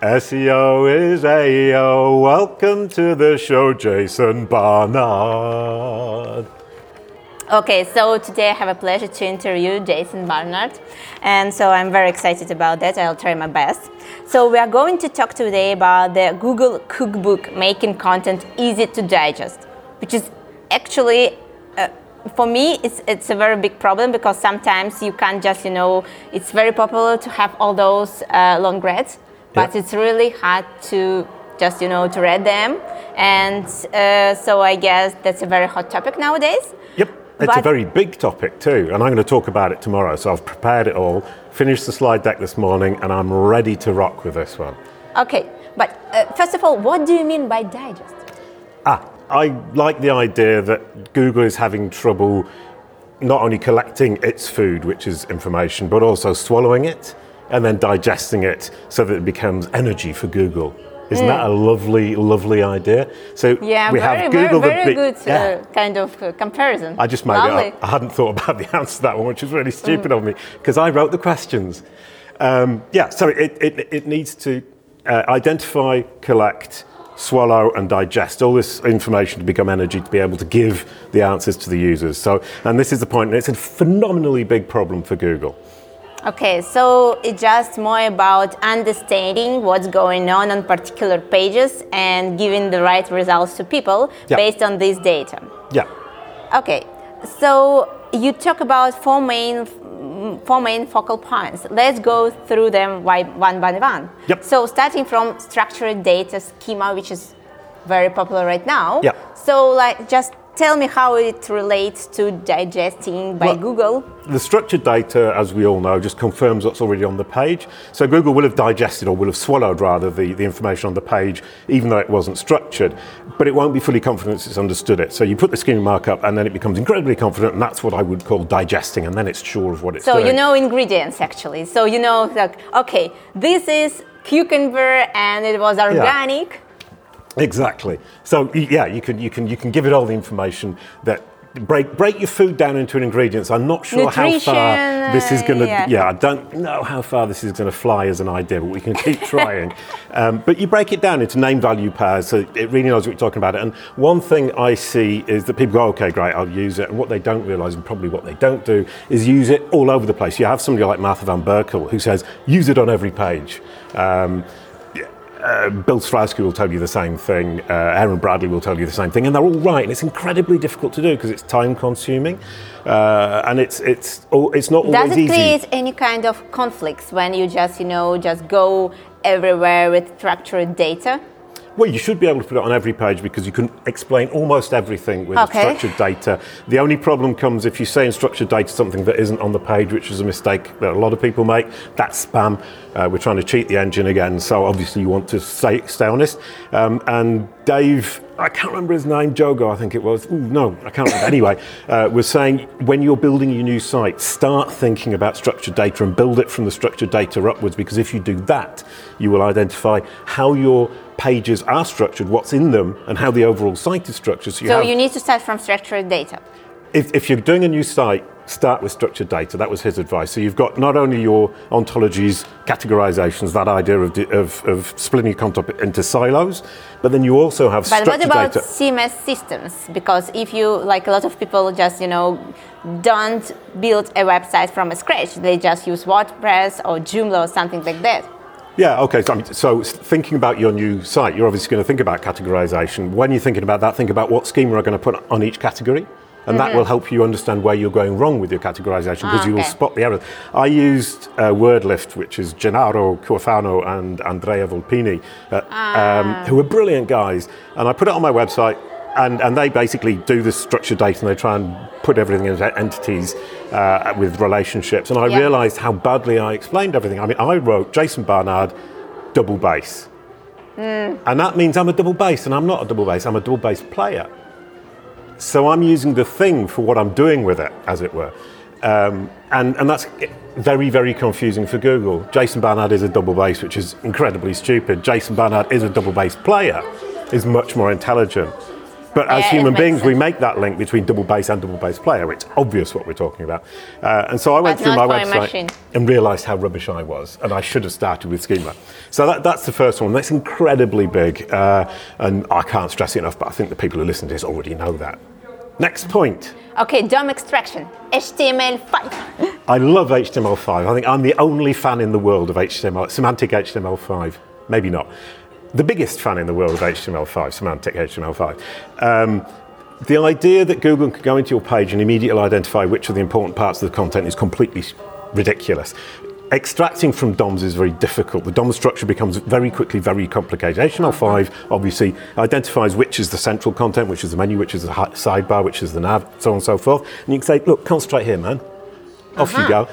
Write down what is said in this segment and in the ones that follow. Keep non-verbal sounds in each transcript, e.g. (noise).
SEO is AO. Welcome to the show, Jason Barnard. Okay, so today I have a pleasure to interview Jason Barnard, and so I'm very excited about that. I'll try my best. So, we are going to talk today about the Google Cookbook making content easy to digest, which is actually uh, for me it's, it's a very big problem because sometimes you can't just you know it's very popular to have all those uh, long reads but it's really hard to just you know to read them. And uh, so i guess that's a very hot topic nowadays. Yep, it's a very big topic too, and I'm going to talk about it tomorrow. So I've prepared it all, finished the slide deck this morning, and I'm ready to rock with this one. okay. But uh, first of all what do you mean by digest? Ah, I like the idea that Google is having trouble not only collecting its food, which is information, but also swallowing it and then digesting it so that it becomes energy for Google. Isn't that a lovely, lovely idea? So Hmm. yeah we very have very, Google the very big- good yeah. uh, kind of uh, comparison I just made Lovely. it up. I hadn't thought about the (laughs) answer to that one, which was really stupid Mm. of me because I wrote the questions. Um, yeah, so it, it, it needs to uh, identify, collect, swallow, and digest all this information to become energy to be able to give the answers to the users. So, and this is the point, and it's a phenomenally big problem for Google. Okay, so it's just more about understanding what's going on on particular pages and giving the right results to people Yeah. based on this data. Yeah. Okay, so you talk about four main four main focal points. Let's go through them one by one. Yep. So starting from structured data schema, which is very popular right now. Yeah. So like just tell me how it relates to digesting by Well- Google. The structured data, as we all know, just confirms what's already on the page. So Google will have digested or will have swallowed rather the, the information on the page, even though it wasn't structured. But it won't be fully confident it's understood it. So you put the schema markup and then it becomes incredibly confident, and that's what I would call digesting, and then it's sure of what it's So doing. you know ingredients actually. So you know like okay, this is cucumber and it was organic. Exactly. So yeah, you can you can you can give it all the information that break break your food down into ingredients. I'm not sure how far this is going to. yeah. Yeah. I don't know how far this is going to fly as an idea, but we can keep (laughs) trying. um, but you break it down into name value pairs, so it really knows what you're talking about. And one thing I see is that people go, okay, great, I'll use it. And what they don't realise, and probably what they don't do, is use it all over the place. You have somebody like Martha Van Berkel who says, use it on every page. Um, uh, Bill Slawski will tell you the same thing. Uh, Aaron Bradley will tell you the same thing, and they're all right. And it's incredibly difficult to do because it's time consuming, uh, and it's it's it's not Does it easy. create any kind of conflicts when you just you know just go everywhere with structured data? Well, you should be able to put it on every page because you can explain almost everything with Okay. structured data. The only problem comes if you say in structured data something that isn't on the page, which is a mistake that a lot of people make. That's spam. Uh, we're trying to cheat the engine again, so obviously you want to stay, stay honest. Um, and Dave, I can't remember his name, Jogo, I think it was. Ooh, no, I can't remember. anyway, (laughs) uh, was saying when you're building your new site, start thinking about structured data and build it from the structured data upwards because if you do that, you will identify how your pages are structured, what's in them, and how the overall site is structured. So you So have, you need to start from structured data. If, if you're doing a new site, start with structured data. That was his advice. So you've got not only your ontologies, categorizations, that idea of, of, of splitting your content into silos, but then you also have But what about data. CMS systems? Because if you like a lot of people just you know don't build a website from scratch, they just use WordPress or Joomla or something like that. Yeah, okay. So, so thinking about your new site, you're obviously going to think about categorization. When you're thinking about that, think about what schema are going to put on each category. And that will help you understand where you're going wrong with your categorization because you will okay. spot the errors. I used uh, WordLift, which is Gennaro Cuofano and Andrea Volpini, uh, um, who are brilliant guys. And I put it on my website, and, and they basically do the structured data and they try and put everything into entities uh, with relationships. And I Yeah. realized how badly I explained everything. I mean, I wrote Jason Barnard, double bass. And that means I'm a double bass, and I'm not a double bass, I'm a double bass player. So I'm using the thing for what I'm doing with it, as it were. Um, and, and that's very, very confusing for Google. Jason Barnard is a double bass, which is incredibly stupid. Jason Barnard is a double bass player, is much more intelligent. But as Yeah, human beings, we make that link between double bass and double bass player. It's obvious what we're talking about. Uh, and so I went But through my not for a website and realised how rubbish I was, and I should have started with schema. So that, that's the first one. That's incredibly big, uh, and I can't stress it enough. But I think the people who listen to this already know that. Next point. Okay, DOM extraction, HTML5. I love HTML5. I think I'm the only fan in the world of HTML, semantic HTML5. Maybe not. The biggest fan in the world of HTML5, semantic HTML5. Um, the idea that Google can go into your page and immediately identify which of the important parts of the content is completely ridiculous. Extracting from DOMs is very difficult. The DOM structure becomes very quickly very complicated. HTML5 obviously identifies which is the central content, which is the menu, which is the sidebar, which is the nav, so on and so forth. And you can say, look, concentrate here, man. Off you go.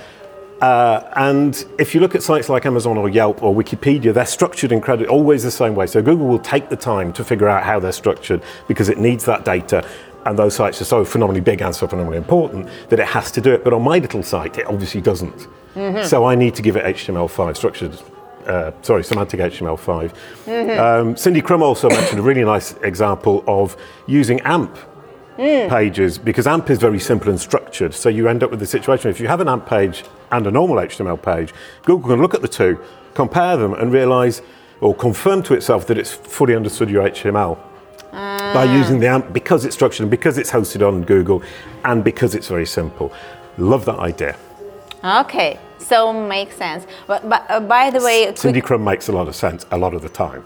Uh, and if you look at sites like Amazon or Yelp or Wikipedia, they're structured incredibly, always the same way. So Google will take the time to figure out how they're structured because it needs that data. And those sites are so phenomenally big and so phenomenally important that it has to do it. But on my little site, it obviously doesn't. So I need to give it HTML5 structured. Uh, sorry, semantic HTML5. Um, Cindy Krum also mentioned a really nice example of using AMP pages because AMP is very simple and structured. So you end up with the situation if you have an AMP page and a normal HTML page, Google can look at the two, compare them, and realize or confirm to itself that it's fully understood your HTML by using the AMP because it's structured and because it's hosted on Google and because it's very simple. Love that idea. Okay, so makes sense. But, but uh, by the way, Cindy Krum makes a lot of sense a lot of the time.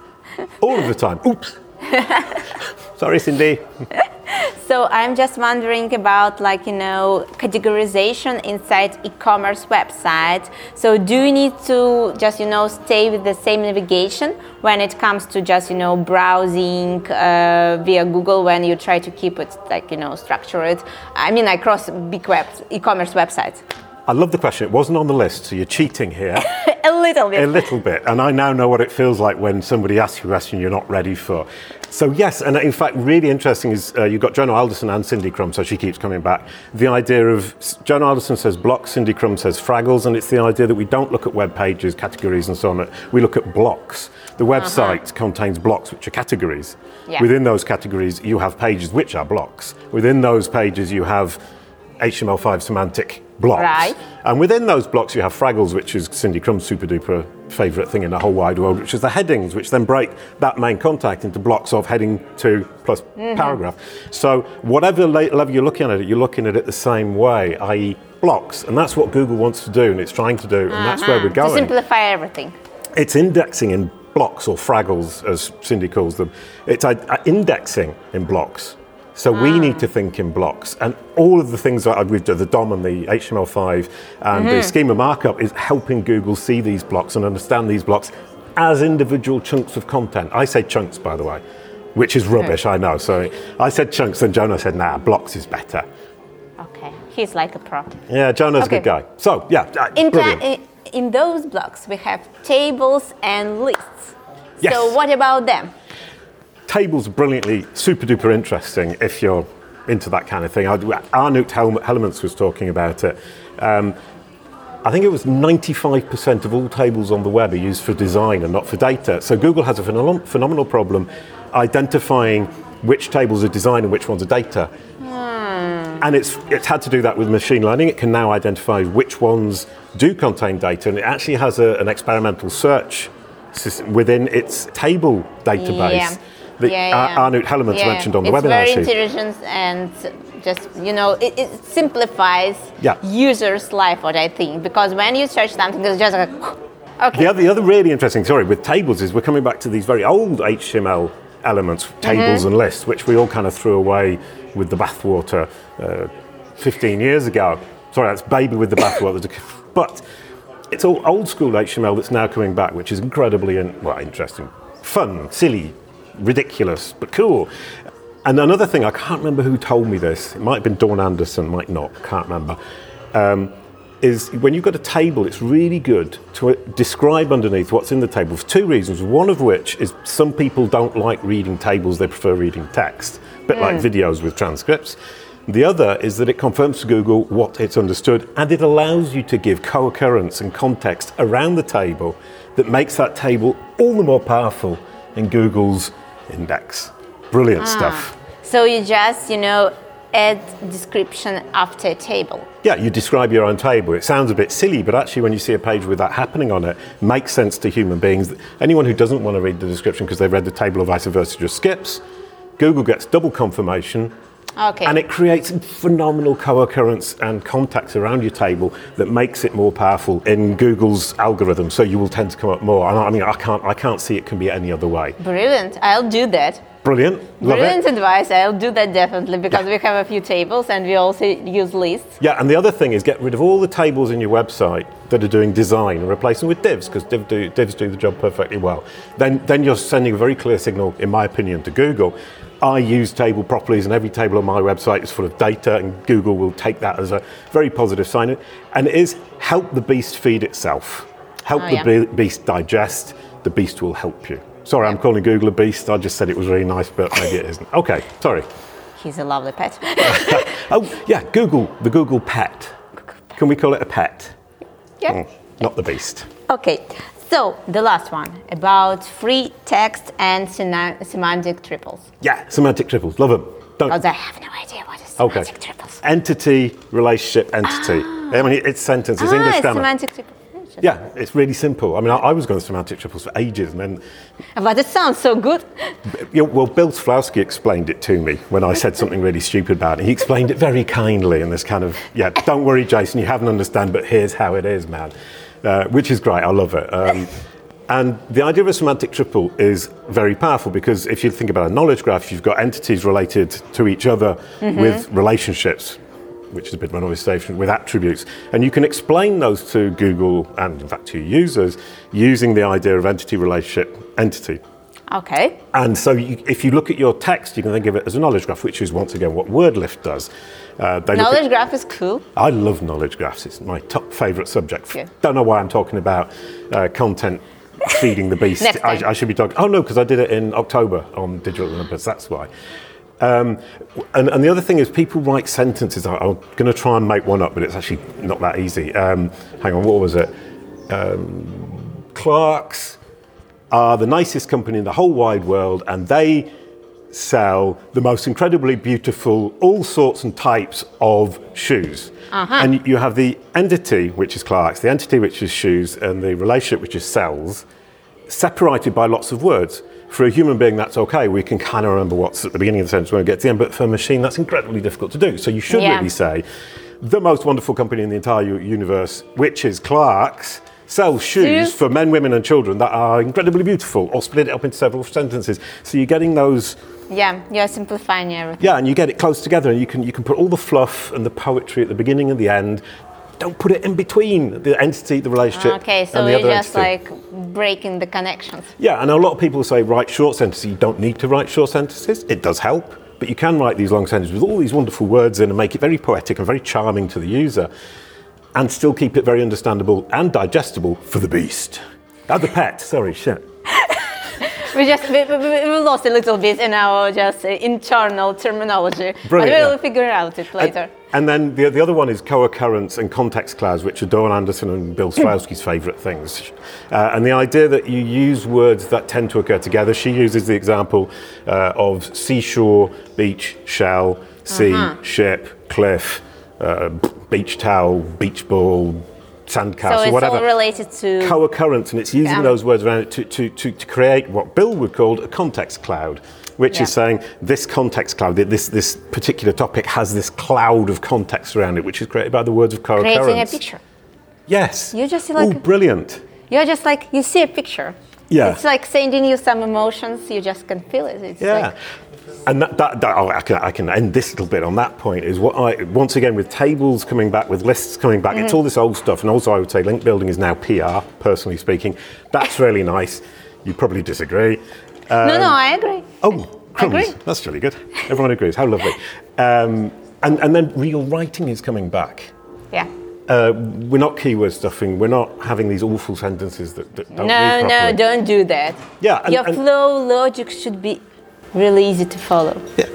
All of the time. Oops. (laughs) Sorry, Cindy. So I'm just wondering about like you know categorization inside e-commerce website. So do you need to just you know stay with the same navigation when it comes to just you know browsing uh, via Google when you try to keep it like you know structured? I mean across big web e-commerce websites. I love the question. It wasn't on the list, so you're cheating here. (laughs) a little bit. A little bit, and I now know what it feels like when somebody asks you a question you're not ready for. So yes, and in fact, really interesting is uh, you've got Jono Alderson and Cindy Krum, so she keeps coming back. The idea of Jono Alderson says blocks, Cindy Krum says fraggles, and it's the idea that we don't look at web pages, categories, and so on. We look at blocks. The website contains blocks, which are categories. Yeah. Within those categories, you have pages which are blocks. Within those pages, you have HTML5 semantic blocks. Right. And within those blocks, you have Fraggles, which is Cindy Krum's super duper favourite thing in the whole wide world, which is the headings, which then break that main contact into blocks of heading two plus paragraph. So, whatever level you're looking at it, you're looking at it the same way, i.e., blocks. And that's what Google wants to do and it's trying to do, and that's where we're going. to simplify everything. It's indexing in blocks or fraggles, as Cindy calls them. It's uh, indexing in blocks. So we need to think in blocks, and all of the things that we've done, the DOM and the HTML5 and the schema markup, is helping Google see these blocks and understand these blocks as individual chunks of content. I say chunks, by the way, which is rubbish. I know. So I said chunks, and Jono said, "Nah, blocks is better." Okay, he's like a pro. Yeah, Jono's a good guy. So yeah, uh, In, brilliant. in, in those blocks, we have tables and lists. Yes. So what about them? Tables are brilliantly super duper interesting if you're into that kind of thing. Arnout Hel- Hellemans was talking about it. Um, I think it was 95% of all tables on the web are used for design and not for data. So Google has a phenom- phenomenal problem identifying which tables are design and which ones are data. And it's, it's had to do that with machine learning. It can now identify which ones do contain data, and it actually has a, an experimental search system within its table database Yeah. That Yeah, yeah. Arnout Hellemans Yeah, mentioned on the it's webinar very intelligent and just you know it, it simplifies Yeah. users' life. What I think because when you search something, it's just like (laughs) okay. The other, the other really interesting story with tables is we're coming back to these very old HTML elements, tables and lists, which we all kind of threw away with the bathwater uh, 15 years ago. Sorry, that's baby with the bathwater. (laughs) but it's all old school HTML that's now coming back, which is incredibly in, well, interesting, fun, silly, ridiculous, but cool. And another thing, I can't remember who told me this. It might have been Dawn Anderson, might not, can't remember. Um, is when you've got a table, it's really good to uh, describe underneath what's in the table for two reasons. One of which is some people don't like reading tables, they prefer reading text, a bit like videos with transcripts. The other is that it confirms to Google what it's understood and it allows you to give co occurrence and context around the table that makes that table all the more powerful in Google's index. Brilliant ah. stuff. So you just, you know, add description after a table. Yeah, you describe your own table. It sounds a bit silly, but actually, when you see a page with that happening on it, makes sense to human beings. Anyone who doesn't want to read the description because they've read the table or vice versa just skips. Google gets double confirmation, Okay. and it creates phenomenal co-occurrence and contacts around your table that makes it more powerful in Google's algorithm. So you will tend to come up more. And I mean, I can't, I can't see it can be any other way. Brilliant. I'll do that. Brilliant, love Brilliant it. advice. I'll do that definitely because we have a few tables and we also use lists. Yeah, and the other thing is get rid of all the tables in your website that are doing design and replace them with divs because div do, divs do the job perfectly well. Then, then you're sending a very clear signal, in my opinion, to Google. I use table properties, and every table on my website is full of data, and Google will take that as a very positive sign. And it is help the beast feed itself, help Oh, the yeah. be- beast digest. The beast will help you. Sorry, I'm calling Google a beast. I just said it was really nice, but maybe it isn't. Okay, sorry. He's a lovely pet. (laughs) Oh, yeah, Google, the Google Pet. Can we call it a pet? yeah. Not the beast. Okay. So the last one about free text and semantic triples. Yeah, semantic triples. Love them. Don't. Because I have no idea what is Okay. semantic triples. Entity, relationship, entity. I mean, it's sentence, it's ah, English grammar. semantic triples. Yeah, it's really simple. I mean, I, I was going to semantic triples for ages, and then, But it sounds so good. well, Bill Slawski explained it to me when I said something really stupid about it. He explained it very kindly in this kind of, yeah, don't worry, Jason, you haven't understand, but here's how it is, man. Uh, which is great. I love it. Um, and the idea of a semantic triple is very powerful because if you think about a knowledge graph, you've got entities related to each other with relationships, which is a bit of an obvious statement, with attributes. And you can explain those to Google and, in fact, to your users using the idea of entity, relationship, entity. Okay. And so you, if you look at your text, you can think of it as a knowledge graph, which is once again what WordLift does. Uh, look at- Knowledge graph is cool. I love knowledge graphs. It's my top favourite subject. Yeah. Don't know why I'm talking about uh, content feeding the (laughs) beast. I, I should be talking. Oh no, because I did it in October on Digital Olympus. That's why. Um, and, and the other thing is, people write sentences. I, I'm going to try and make one up, but it's actually not that easy. Um, hang on, what was it? Um, Clark's are the nicest company in the whole wide world, and they sell the most incredibly beautiful, all sorts and types of shoes. And you have the entity, which is Clark's, the entity, which is shoes, and the relationship, which is sells, separated by lots of words. For a human being, that's okay. We can kind of remember what's at the beginning of the sentence when we get to the end, but for a machine, that's incredibly difficult to do. So you should Yeah. really say, the most wonderful company in the entire universe, which is Clark's, sells shoes Shoes? for men, women, and children that are incredibly beautiful, or split it up into several sentences. So you're getting those, Yeah, you're simplifying everything. yeah, and you get it close together, and you can you can put all the fluff and the poetry at the beginning and the end. Don't put it in between the entity, the relationship, Okay, so and the you're other just entity. like breaking the connections. Yeah, and a lot of people say write short sentences. You don't need to write short sentences. It does help, but you can write these long sentences with all these wonderful words in and make it very poetic and very charming to the user, and still keep it very understandable and digestible for the beast. Ah, the pet. Sorry, shit. We just we, we, we lost a little bit in our just internal terminology, Brilliant, but we'll yeah. figure out it later. And, and then the, the other one is co-occurrence and context clouds, which are Dawn Anderson and Bill Slawski's favourite things. Uh, and the idea that you use words that tend to occur together. She uses the example uh, of seashore, beach, shell, sea, Uh-huh. ship, cliff, uh, beach towel, beach ball, sandcastle, so it's whatever all related to co-occurrence, and it's using Yeah. those words around it to, to, to, to create what Bill would call a context cloud, which Yeah. is saying this context cloud, this, this particular topic has this cloud of context around it, which is created by the words of co-occurrence. creating a picture. Yes. You just see oh, brilliant. You're just like you see a picture. Yeah. It's like sending you some emotions. You just can feel it. It's Yeah. like and that, that, that oh, I, can, I can end this little bit on that point is what I once again with tables coming back with lists coming back Mm-hmm. it's all this old stuff and also I would say link building is now PR personally speaking that's really nice you probably disagree no, no, I agree. Oh, crumbs. agree. That's really good. Everyone agrees. How lovely. Um, and, and then real writing is coming back. Yeah. Uh, we're not keyword stuffing. We're not having these awful sentences that, that don't No, no, don't do that. Yeah, and- Your and- flow logic should be really easy to follow. Yeah.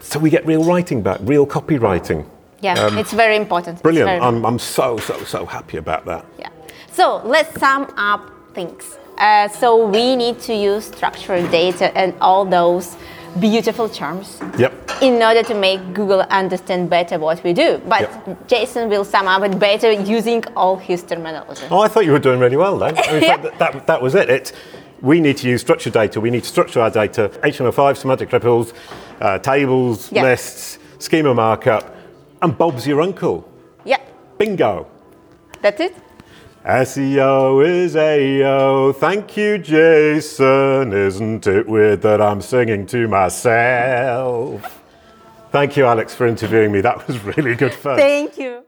So we get real writing back, real copywriting. Yeah, it's very important. Um, Brilliant. very- I'm, I'm so, so, so happy about that. Yeah. So let's sum up things. Uh, so we need to use structured data and all those beautiful terms. Yep. in order to make Google understand better what we do. But Yep. Jason will sum up it better using all his terminology. Oh, I thought you were doing really well then. I mean, (laughs) Yeah. that, that, that was it. it. We need to use structured data. We need to structure our data, HTML5, semantic triples, uh, tables, Yeah. lists, schema markup, and Bob's your uncle. Yeah, Bingo. that's it. SEO is AO. Thank you, Jason. Isn't it weird that I'm singing to myself? Thank you, Alex, for interviewing me. That was (laughs) really good fun. Thank you.